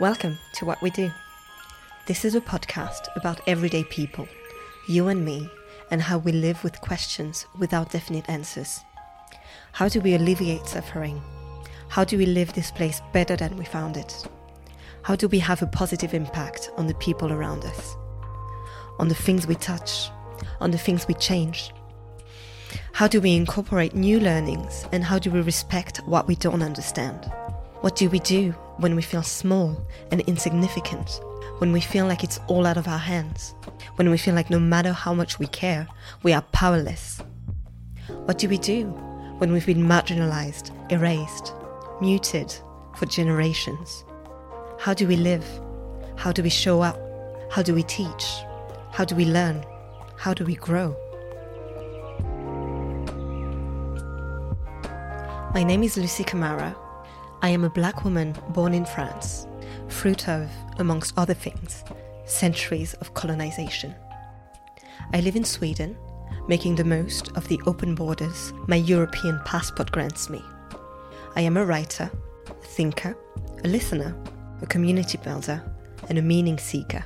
Welcome to What We Do. This is a podcast about everyday people, you and me, and how we live with questions without definite answers. How do we alleviate suffering? How do we live this place better than we found it? How do we have a positive impact on the people around us? On the things we touch? On the things we change? How do we incorporate new learnings and how do we respect what we don't understand? What do we do when we feel small and insignificant? When we feel like it's all out of our hands? When we feel like no matter how much we care, we are powerless? What do we do when we've been marginalized, erased, muted for generations? How do we live? How do we show up? How do we teach? How do we learn? How do we grow? My name is Lucie Camara I am a black woman born in France, fruit of, amongst other things, centuries of colonization. I live in Sweden, making the most of the open borders my European passport grants me. I am a writer, a thinker, a listener, a community builder, and a meaning seeker.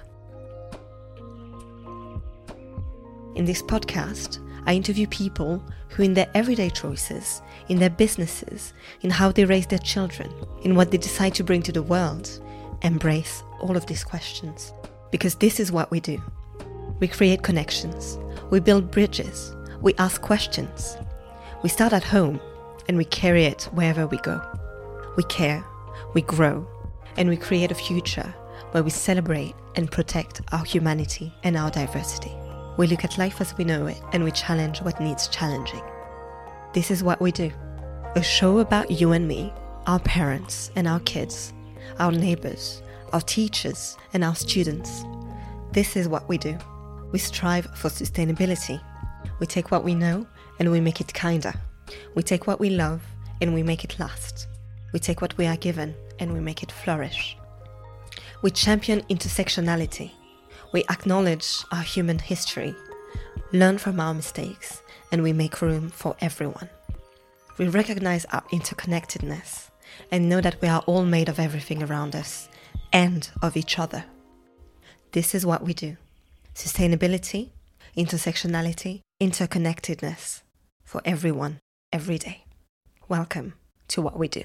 In this podcast, I interview people who, in their everyday choices, in their businesses, in how they raise their children, in what they decide to bring to the world, embrace all of these questions. Because this is what we do we create connections, we build bridges, we ask questions. We start at home and we carry it wherever we go. We care, we grow, and we create a future where we celebrate and protect our humanity and our diversity. We look at life as we know it and we challenge what needs challenging. This is what we do a show about you and me, our parents and our kids, our neighbors, our teachers, and our students. This is what we do. We strive for sustainability. We take what we know and we make it kinder. We take what we love and we make it last. We take what we are given and we make it flourish. We champion intersectionality we acknowledge our human history, learn from our mistakes, and we make room for everyone. We recognize our interconnectedness and know that we are all made of everything around us and of each other. This is what we do sustainability, intersectionality, interconnectedness for everyone, every day. Welcome to what we do.